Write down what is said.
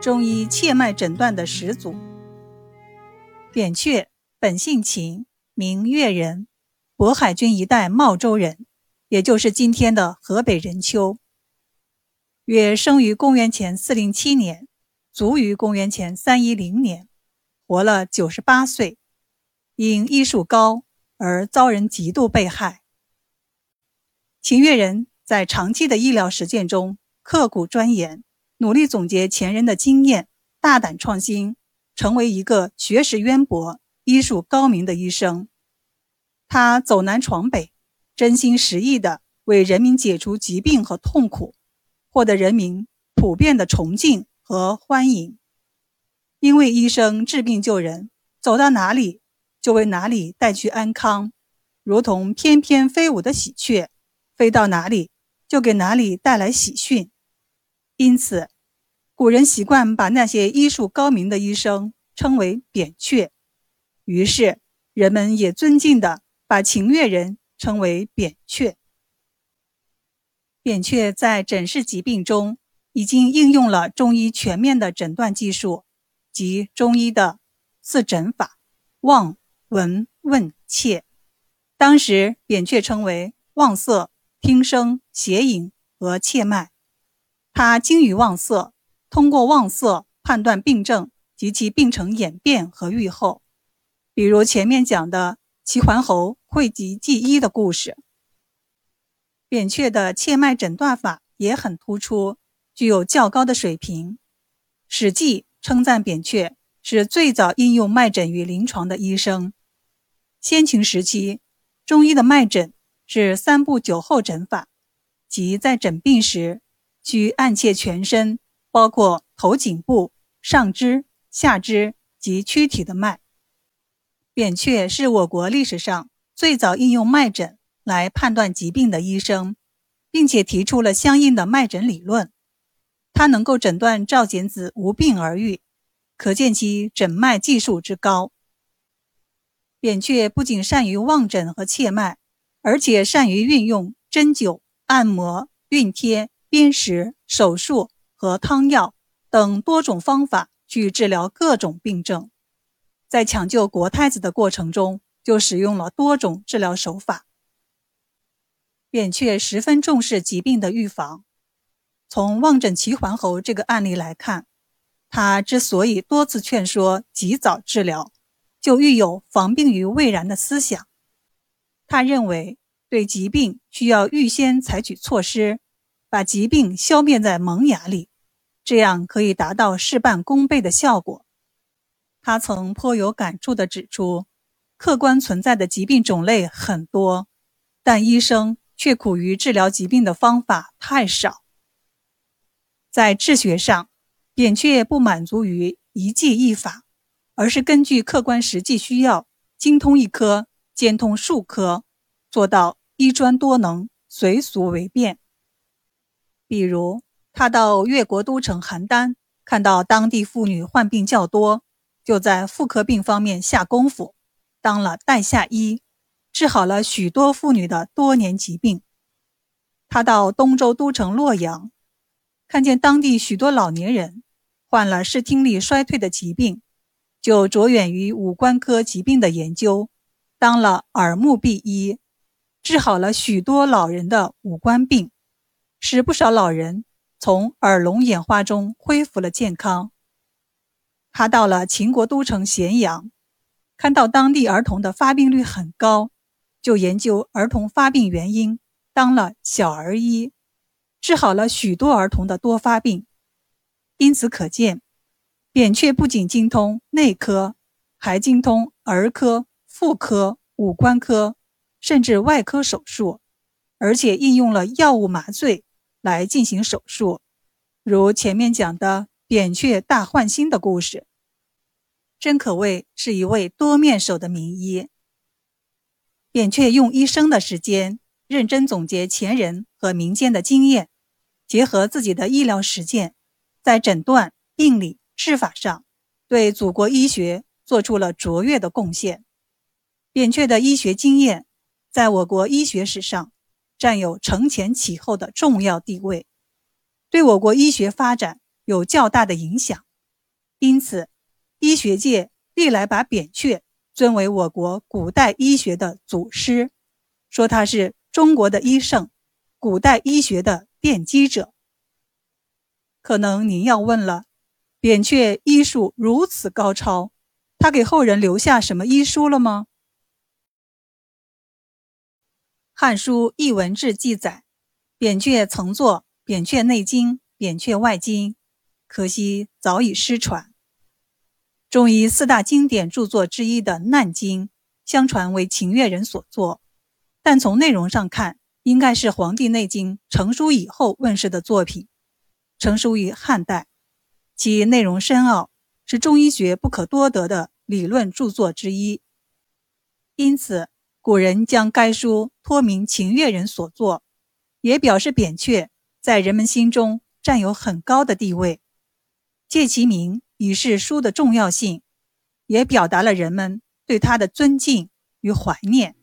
中医切脉诊断的始祖。扁鹊本姓秦，名越人，渤海郡一带茂州人，也就是今天的河北任丘。约生于公元前四零七年，卒于公元前三一零年，活了九十八岁。因医术高而遭人嫉妒被害。秦越人在长期的医疗实践中刻苦钻研，努力总结前人的经验，大胆创新，成为一个学识渊博、医术高明的医生。他走南闯北，真心实意地为人民解除疾病和痛苦，获得人民普遍的崇敬和欢迎。因为医生治病救人，走到哪里。就为哪里带去安康，如同翩翩飞舞的喜鹊，飞到哪里就给哪里带来喜讯。因此，古人习惯把那些医术高明的医生称为扁鹊，于是人们也尊敬的把秦越人称为扁鹊。扁鹊在诊视疾病中，已经应用了中医全面的诊断技术，即中医的四诊法：望。闻问切，当时扁鹊称为望色、听声、写影和切脉。他精于望色，通过望色判断病症及其病程演变和预后。比如前面讲的齐桓侯讳疾忌医的故事。扁鹊的切脉诊断法也很突出，具有较高的水平。《史记》称赞扁鹊是最早应用脉诊于临床的医生。先秦时期，中医的脉诊是三步九候诊法，即在诊病时，需按切全身，包括头颈部、上肢、下肢及躯体的脉。扁鹊是我国历史上最早应用脉诊来判断疾病的医生，并且提出了相应的脉诊理论。他能够诊断赵简子无病而愈，可见其诊脉技术之高。扁鹊不仅善于望诊和切脉，而且善于运用针灸、按摩、熨贴、砭石、手术和汤药等多种方法去治疗各种病症。在抢救国太子的过程中，就使用了多种治疗手法。扁鹊十分重视疾病的预防。从望诊齐桓侯这个案例来看，他之所以多次劝说及早治疗。就育有防病于未然的思想。他认为，对疾病需要预先采取措施，把疾病消灭在萌芽里，这样可以达到事半功倍的效果。他曾颇有感触地指出，客观存在的疾病种类很多，但医生却苦于治疗疾病的方法太少。在治学上，扁鹊不满足于一剂一法。而是根据客观实际需要，精通一科，兼通数科，做到医专多能，随俗为便。比如，他到越国都城邯郸，看到当地妇女患病较多，就在妇科病方面下功夫，当了代下医，治好了许多妇女的多年疾病。他到东周都城洛阳，看见当地许多老年人患了视听力衰退的疾病。就着眼于五官科疾病的研究，当了耳目鼻医，治好了许多老人的五官病，使不少老人从耳聋眼花中恢复了健康。他到了秦国都城咸阳，看到当地儿童的发病率很高，就研究儿童发病原因，当了小儿医，治好了许多儿童的多发病。因此可见。扁鹊不仅精通内科，还精通儿科、妇科、五官科，甚至外科手术，而且应用了药物麻醉来进行手术，如前面讲的扁鹊大换心的故事，真可谓是一位多面手的名医。扁鹊用一生的时间，认真总结前人和民间的经验，结合自己的医疗实践，在诊断病理。治法上，对祖国医学做出了卓越的贡献。扁鹊的医学经验，在我国医学史上占有承前启后的重要地位，对我国医学发展有较大的影响。因此，医学界历来把扁鹊尊为我国古代医学的祖师，说他是中国的医圣，古代医学的奠基者。可能您要问了，扁鹊医术如此高超，他给后人留下什么医书了吗？《汉书·艺文志》记载，扁鹊曾作《扁鹊内经》《扁鹊外经》，可惜早已失传。中医四大经典著作之一的《难经》，相传为秦越人所作，但从内容上看，应该是《黄帝内经》成书以后问世的作品。成书于汉代，其内容深奥，是中医学不可多得的理论著作之一。因此，古人将该书托名秦越人所作，也表示扁鹊在人们心中占有很高的地位。借其名以示书的重要性，也表达了人们对他的尊敬与怀念。